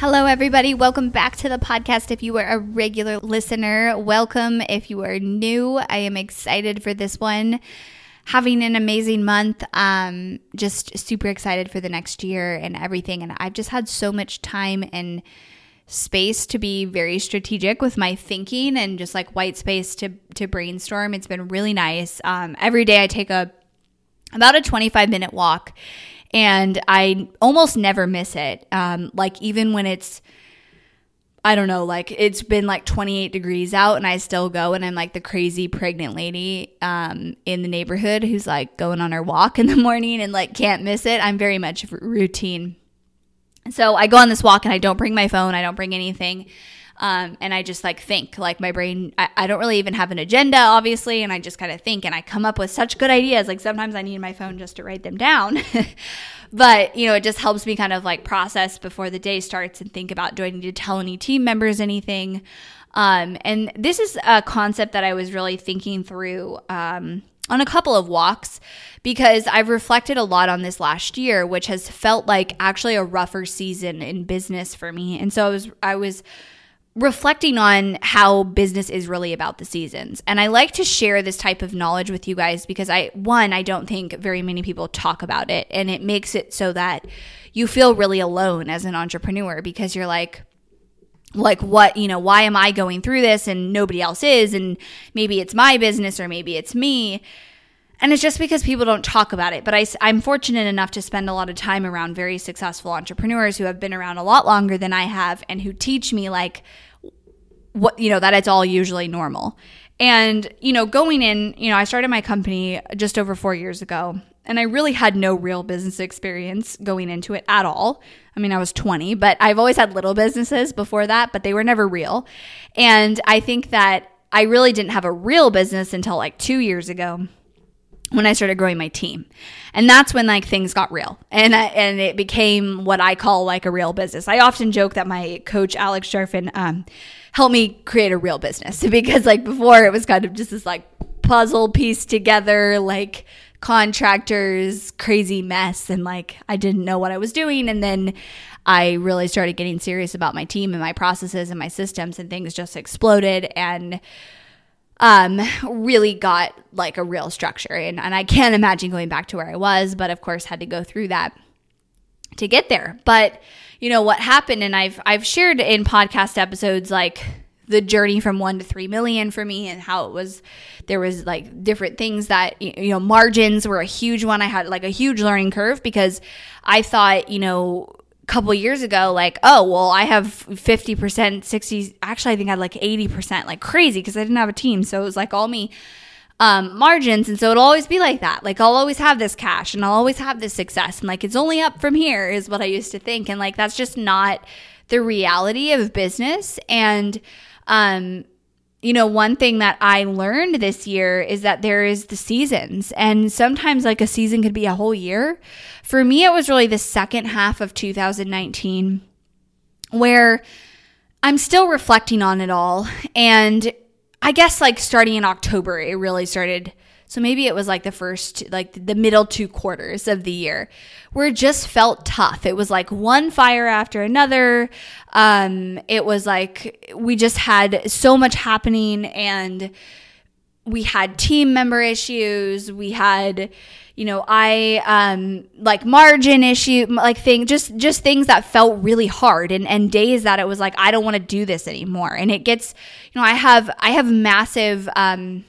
Hello, everybody. Welcome back to the podcast. If you are a regular listener, welcome. If you are new, I am excited for this one. Having an amazing month. Um, just super excited for the next year and everything. And I've just had so much time and space to be very strategic with my thinking and just like white space to to brainstorm. It's been really nice. Um, every day I take a about a 25 minute walk and I almost never miss it. Um, like even when it's I don't know, like it's been like 28 degrees out and I still go and I'm like the crazy pregnant lady um, in the neighborhood who's like going on her walk in the morning and like can't miss it. I'm very much routine. So I go on this walk and I don't bring my phone, I don't bring anything. Um, and I just like think, like my brain, I, I don't really even have an agenda, obviously, and I just kind of think and I come up with such good ideas. Like sometimes I need my phone just to write them down. but, you know, it just helps me kind of like process before the day starts and think about do I need to tell any team members anything? Um, and this is a concept that I was really thinking through. Um, on a couple of walks because I've reflected a lot on this last year, which has felt like actually a rougher season in business for me. And so I was I was reflecting on how business is really about the seasons. And I like to share this type of knowledge with you guys because I, one, I don't think very many people talk about it. And it makes it so that you feel really alone as an entrepreneur because you're like, like what you know why am i going through this and nobody else is and maybe it's my business or maybe it's me and it's just because people don't talk about it. But I, I'm fortunate enough to spend a lot of time around very successful entrepreneurs who have been around a lot longer than I have and who teach me, like, what, you know, that it's all usually normal. And, you know, going in, you know, I started my company just over four years ago and I really had no real business experience going into it at all. I mean, I was 20, but I've always had little businesses before that, but they were never real. And I think that I really didn't have a real business until like two years ago when I started growing my team. And that's when like things got real. And I, and it became what I call like a real business. I often joke that my coach Alex Charfen um, helped me create a real business because like before it was kind of just this like puzzle piece together like contractors crazy mess and like I didn't know what I was doing and then I really started getting serious about my team and my processes and my systems and things just exploded and um, really got like a real structure. And, and I can't imagine going back to where I was, but of course had to go through that to get there. But you know what happened, and I've I've shared in podcast episodes like the journey from one to three million for me and how it was there was like different things that you know margins were a huge one i had like a huge learning curve because i thought you know couple years ago like oh well i have 50% 60 actually i think i had like 80% like crazy because i didn't have a team so it was like all me um, margins and so it'll always be like that. Like i'll always have this cash and i'll always have this success and like it's only up from here is what i used to think and like that's just not the reality of business and um you know, one thing that I learned this year is that there is the seasons, and sometimes like a season could be a whole year. For me, it was really the second half of 2019 where I'm still reflecting on it all. And I guess like starting in October, it really started so maybe it was like the first, like the middle two quarters of the year where it just felt tough. It was like one fire after another. Um, it was like we just had so much happening and we had team member issues. We had, you know, I um like margin issue, like thing, just just things that felt really hard, and and days that it was like I don't want to do this anymore. And it gets, you know, I have I have massive um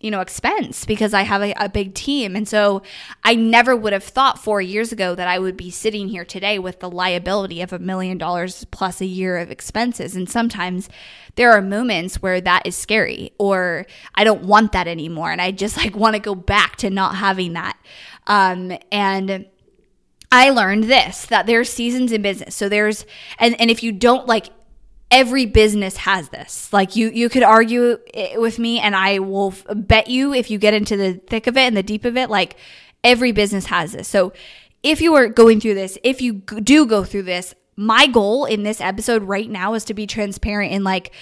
you know expense because I have a, a, big team. And so I never would have thought 4 years ago that I would be sitting here today with the liability of a million dollars plus a year of expenses. And sometimes there are moments where that is scary or I don't want that anymore. And I just like want to go back to not having that. Um, and I learned this that there's seasons in business. So there's and and if you don't like every business has this. Like you you could argue with me and I will bet you if you get into the thick of it and the deep of it like every business has this. So if you are going through this, if you do go through this, my goal in this episode right now is to be transparent in like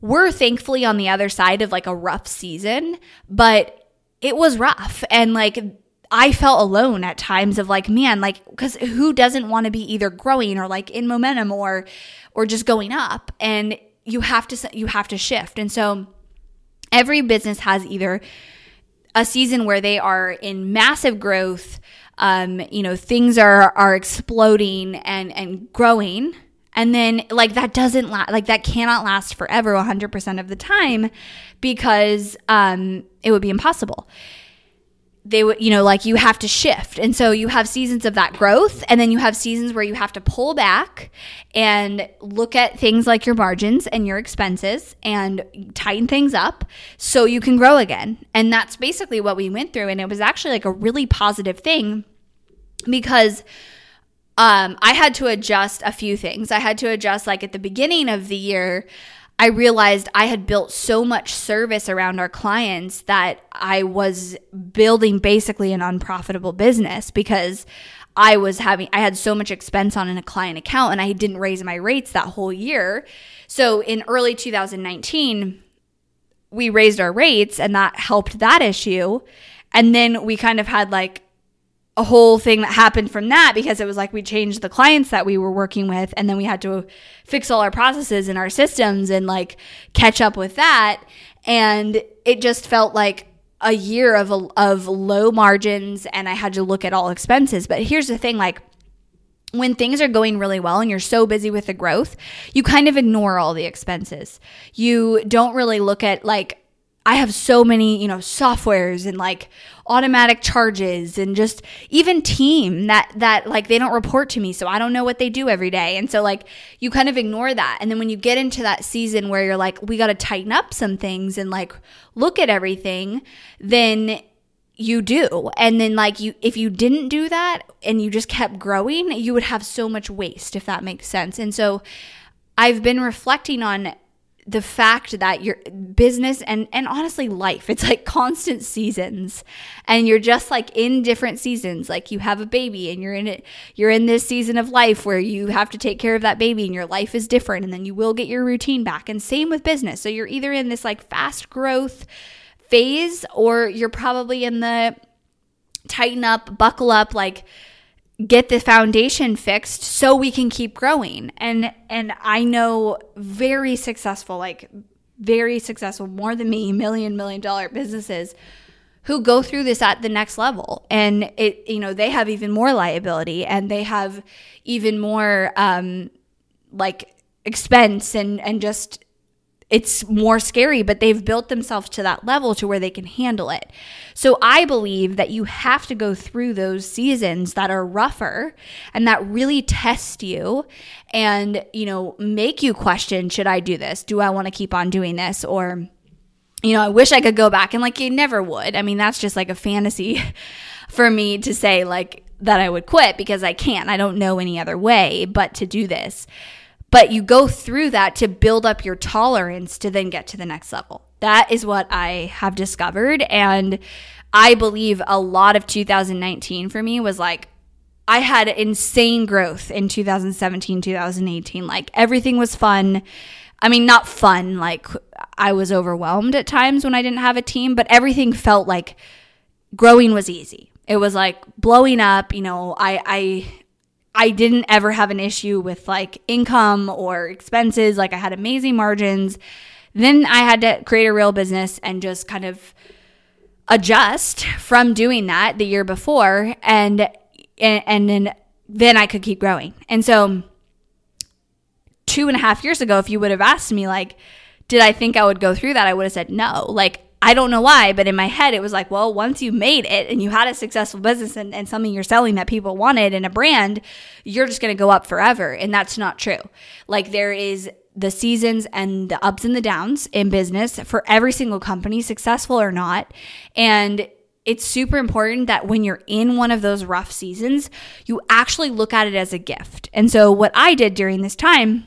we're thankfully on the other side of like a rough season, but it was rough and like I felt alone at times of like, man, like, because who doesn't want to be either growing or like in momentum or, or just going up? And you have to, you have to shift. And so every business has either a season where they are in massive growth, um, you know, things are, are exploding and, and growing. And then like that doesn't last, like that cannot last forever 100% of the time because, um, it would be impossible they would, you know, like you have to shift. And so you have seasons of that growth, and then you have seasons where you have to pull back and look at things like your margins and your expenses and tighten things up so you can grow again. And that's basically what we went through. And it was actually like a really positive thing because um, I had to adjust a few things. I had to adjust, like at the beginning of the year, I realized I had built so much service around our clients that I was building basically an unprofitable business because I was having, I had so much expense on a client account and I didn't raise my rates that whole year. So in early 2019, we raised our rates and that helped that issue. And then we kind of had like a whole thing that happened from that because it was like we changed the clients that we were working with and then we had to fix all our processes and our systems and like catch up with that and it just felt like a year of of low margins and I had to look at all expenses but here's the thing like when things are going really well and you're so busy with the growth, you kind of ignore all the expenses. You don't really look at like I have so many, you know, softwares and like automatic charges and just even team that that like they don't report to me so I don't know what they do every day. And so like you kind of ignore that. And then when you get into that season where you're like we got to tighten up some things and like look at everything, then you do. And then like you if you didn't do that and you just kept growing, you would have so much waste if that makes sense. And so I've been reflecting on the fact that your business and and honestly life it's like constant seasons. And you're just like in different seasons. Like you have a baby and you're in it you're in this season of life where you have to take care of that baby and your life is different. And then you will get your routine back. And same with business. So you're either in this like fast growth phase or you're probably in the tighten up buckle up like get the foundation fixed so we can keep growing. And and I know very successful like very successful more than me million million dollar businesses who go through this at the next level and it you know they have even more liability and they have even more um like expense and and just it's more scary, but they've built themselves to that level to where they can handle it. So I believe that you have to go through those seasons that are rougher and that really test you and, you know, make you question, should I do this? Do I want to keep on doing this? Or, you know, I wish I could go back and like you never would. I mean, that's just like a fantasy for me to say like that I would quit because I can't. I don't know any other way but to do this. But you go through that to build up your tolerance to then get to the next level. That is what I have discovered. And I believe a lot of 2019 for me was like, I had insane growth in 2017, 2018. Like everything was fun. I mean, not fun. Like I was overwhelmed at times when I didn't have a team, but everything felt like growing was easy. It was like blowing up. You know, I, I I didn't ever have an issue with like income or expenses. Like I had amazing margins. Then I had to create a real business and just kind of adjust from doing that the year before and and, and then then I could keep growing. And so two and a half years ago, if you would have asked me like, did I think I would go through that? I would have said no. Like I don't know why, but in my head, it was like, well, once you made it and you had a successful business and, and something you're selling that people wanted and a brand, you're just going to go up forever. And that's not true. Like there is the seasons and the ups and the downs in business for every single company, successful or not. And it's super important that when you're in one of those rough seasons, you actually look at it as a gift. And so, what I did during this time,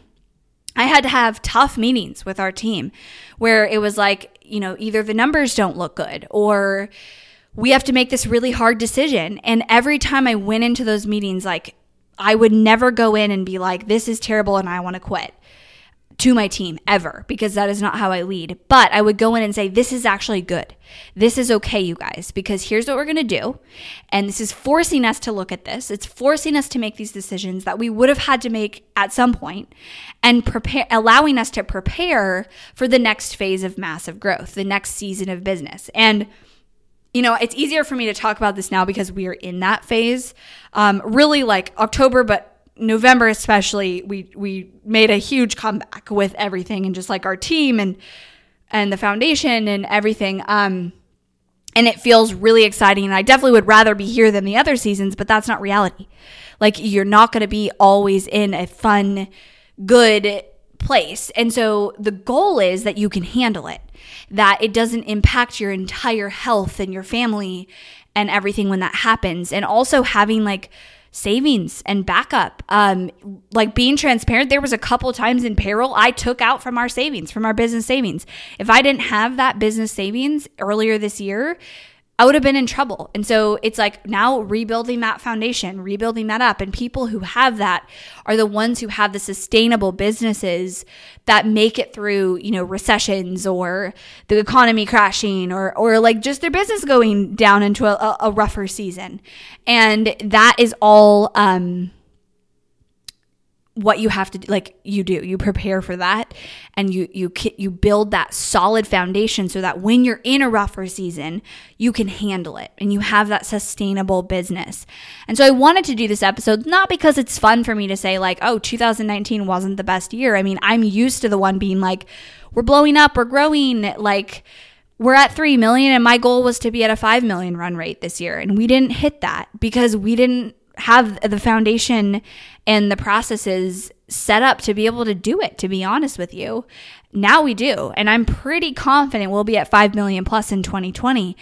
I had to have tough meetings with our team where it was like, you know, either the numbers don't look good or we have to make this really hard decision. And every time I went into those meetings, like I would never go in and be like, this is terrible and I want to quit to my team ever because that is not how I lead. But I would go in and say, This is actually good. This is okay, you guys, because here's what we're going to do. And this is forcing us to look at this. It's forcing us to make these decisions that we would have had to make at some point and prepare, allowing us to prepare for the next phase of massive growth, the next season of business. And you know, it's easier for me to talk about this now because we are in that phase. Um, really like October, but November especially, we we made a huge comeback with everything and just like our team and and the foundation and everything. Um, and it feels really exciting. And I definitely would rather be here than the other seasons, but that's not reality. Like you're not going to be always in a fun, good place. And so the goal is that you can handle it, that it doesn't impact your entire health and your family and everything when that happens. And also having like savings and backup. Um, like being transparent, there was a couple times in payroll I took out from our savings, from our business savings. If I didn't have that business savings earlier this year, I would have been in trouble. And so it's like now rebuilding that foundation, rebuilding that up. And people who have that are the ones who have the sustainable businesses that make it through, you know, recessions or the economy crashing or, or like just their business going down into a, a rougher season. And that is all, um, what you have to do like you do. You prepare for that and you you you build that solid foundation so that when you're in a rougher season you can handle it and you have that sustainable business. And so i wanted to do this episode not because it's fun for me to say like oh 2019 wasn't the best year. I mean i'm used to the one being like we're blowing up we're growing like we're at 3 million and my goal was to be at a 5 million run rate this year. And we didn't hit that because we didn't have the foundation and the processes set up to be able to do it, to be honest with you. Now we do. And I'm pretty confident we'll be at 5 million plus in 2020.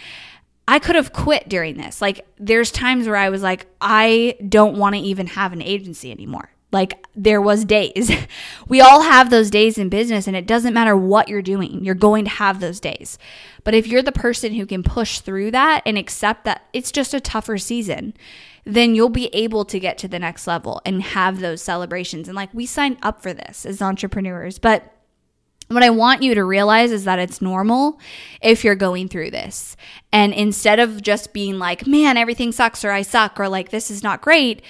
I could have quit during this. Like, there's times where I was like, I don't want to even have an agency anymore. Like, there was days. we all have those days in business, and it doesn't matter what you're doing, you're going to have those days. But if you're the person who can push through that and accept that it's just a tougher season, then you'll be able to get to the next level and have those celebrations. And like we signed up for this as entrepreneurs, but what I want you to realize is that it's normal if you're going through this. And instead of just being like, man, everything sucks or I suck or like this is not great,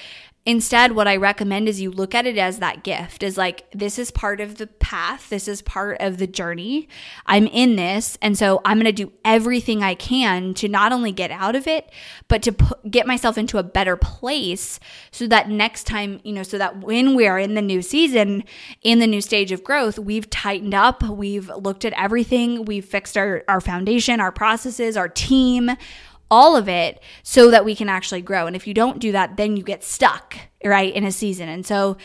Instead, what I recommend is you look at it as that gift is like, this is part of the path. This is part of the journey. I'm in this. And so I'm going to do everything I can to not only get out of it, but to get myself into a better place so that next time, you know, so that when we are in the new season, in the new stage of growth, we've tightened up, we've looked at everything, we've fixed our, our foundation, our processes, our team all of it so that we can actually grow. And if you don't do that, then you get stuck, right, in a season. And so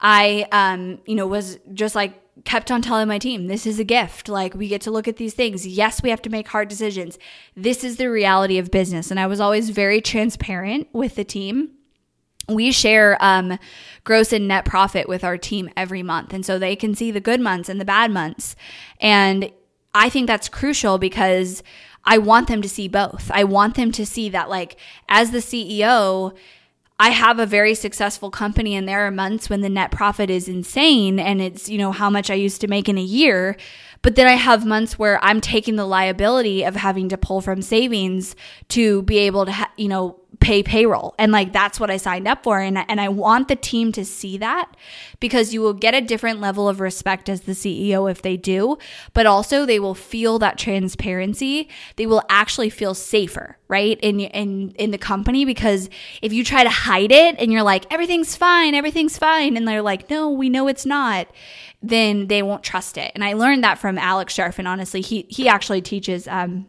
I, um, you know, was just like, kept on telling my team, this is a gift. Like, we get to look at these things. Yes, we have to make hard decisions. This is the reality of business. And I was always very transparent with the team. We share um, gross and net profit with our team every month. And so they can see the good months and the bad months. And I think that's crucial because I want them to see both. I want them to see that, like, as the CEO, I have a very successful company and there are months when the net profit is insane and it's, you know, how much I used to make in a year. But then I have months where I'm taking the liability of having to pull from savings to be able to, ha- you know, pay payroll. And like that's what I signed up for. And, and I want the team to see that because you will get a different level of respect as the CEO if they do, but also they will feel that transparency. They will actually feel safer, right? In in in the company because if you try to hide it and you're like everything's fine, everything's fine and they're like no, we know it's not, then they won't trust it. And I learned that from Alex Charfen honestly. He he actually teaches um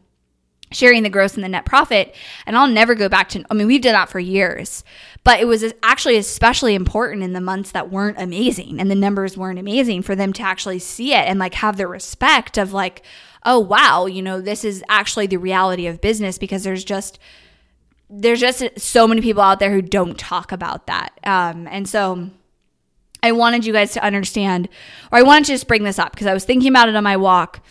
sharing the gross and the net profit. And I'll never go back to, I mean, we've done that for years, but it was actually especially important in the months that weren't amazing and the numbers weren't amazing for them to actually see it and like have the respect of like, oh, wow, you know, this is actually the reality of business because there's just, there's just so many people out there who don't talk about that. Um, and so, I wanted you guys to understand, or I wanted to just bring this up because I was thinking about it on my walk.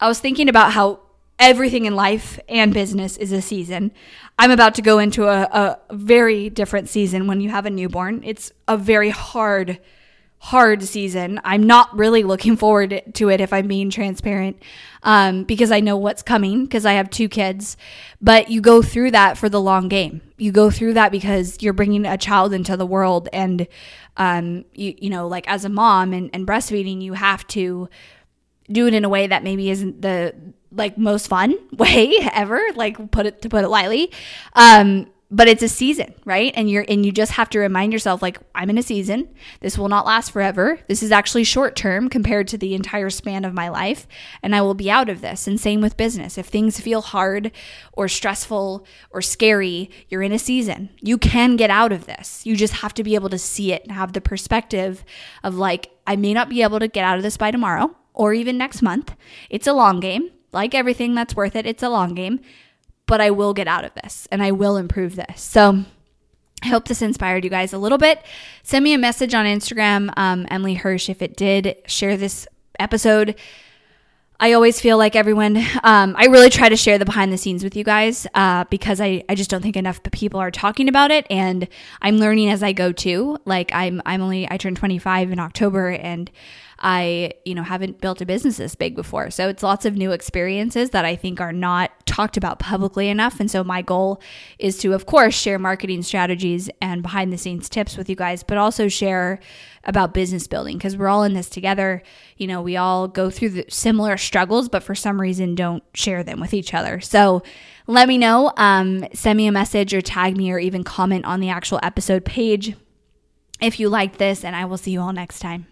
I was thinking about how everything in life and business is a season. I'm about to go into a, a very different season when you have a newborn. It's a very hard, hard season. I'm not really looking forward to it if I'm being transparent um, because I know what's coming because I have two kids. But you go through that for the long game. You go through that because you're bringing a child into the world. And, um, you, you know, like as a mom and, and breastfeeding, you have to do it in a way that maybe isn't the like most fun way ever like put it to put it lightly. Um but it's a season right? And you're and you just have to remind yourself like i'm in a season. This will not last forever. This is actually short term compared to the entire span of my life and i will be out of this. And same with business. If things feel hard or stressful or scary you're in a season. You can get out of this. You just have to be able to see it and have the perspective of like i may not be able to get out of this by tomorrow or even next month it's a long game like everything that's worth it, it's a long game, but I will get out of this and I will improve this. So, I hope this inspired you guys a little bit. Send me a message on Instagram, um, Emily Hirsch, if it did. Share this episode. I always feel like everyone, um, I really try to share the behind the scenes with you guys uh, because I, I just don't think enough people are talking about it. And I'm learning as I go too. Like I'm, I'm only, I turned 25 in October and I, you know, haven't built a business this big before. So it's lots of new experiences that I think are not talked about publicly enough. And so my goal is to, of course, share marketing strategies and behind the scenes tips with you guys, but also share about business building because we're all in this together. You know, we all go through similar struggles, but for some reason don't share them with each other. So let me know. Um, send me a message or tag me or even comment on the actual episode page if you liked this, and I will see you all next time.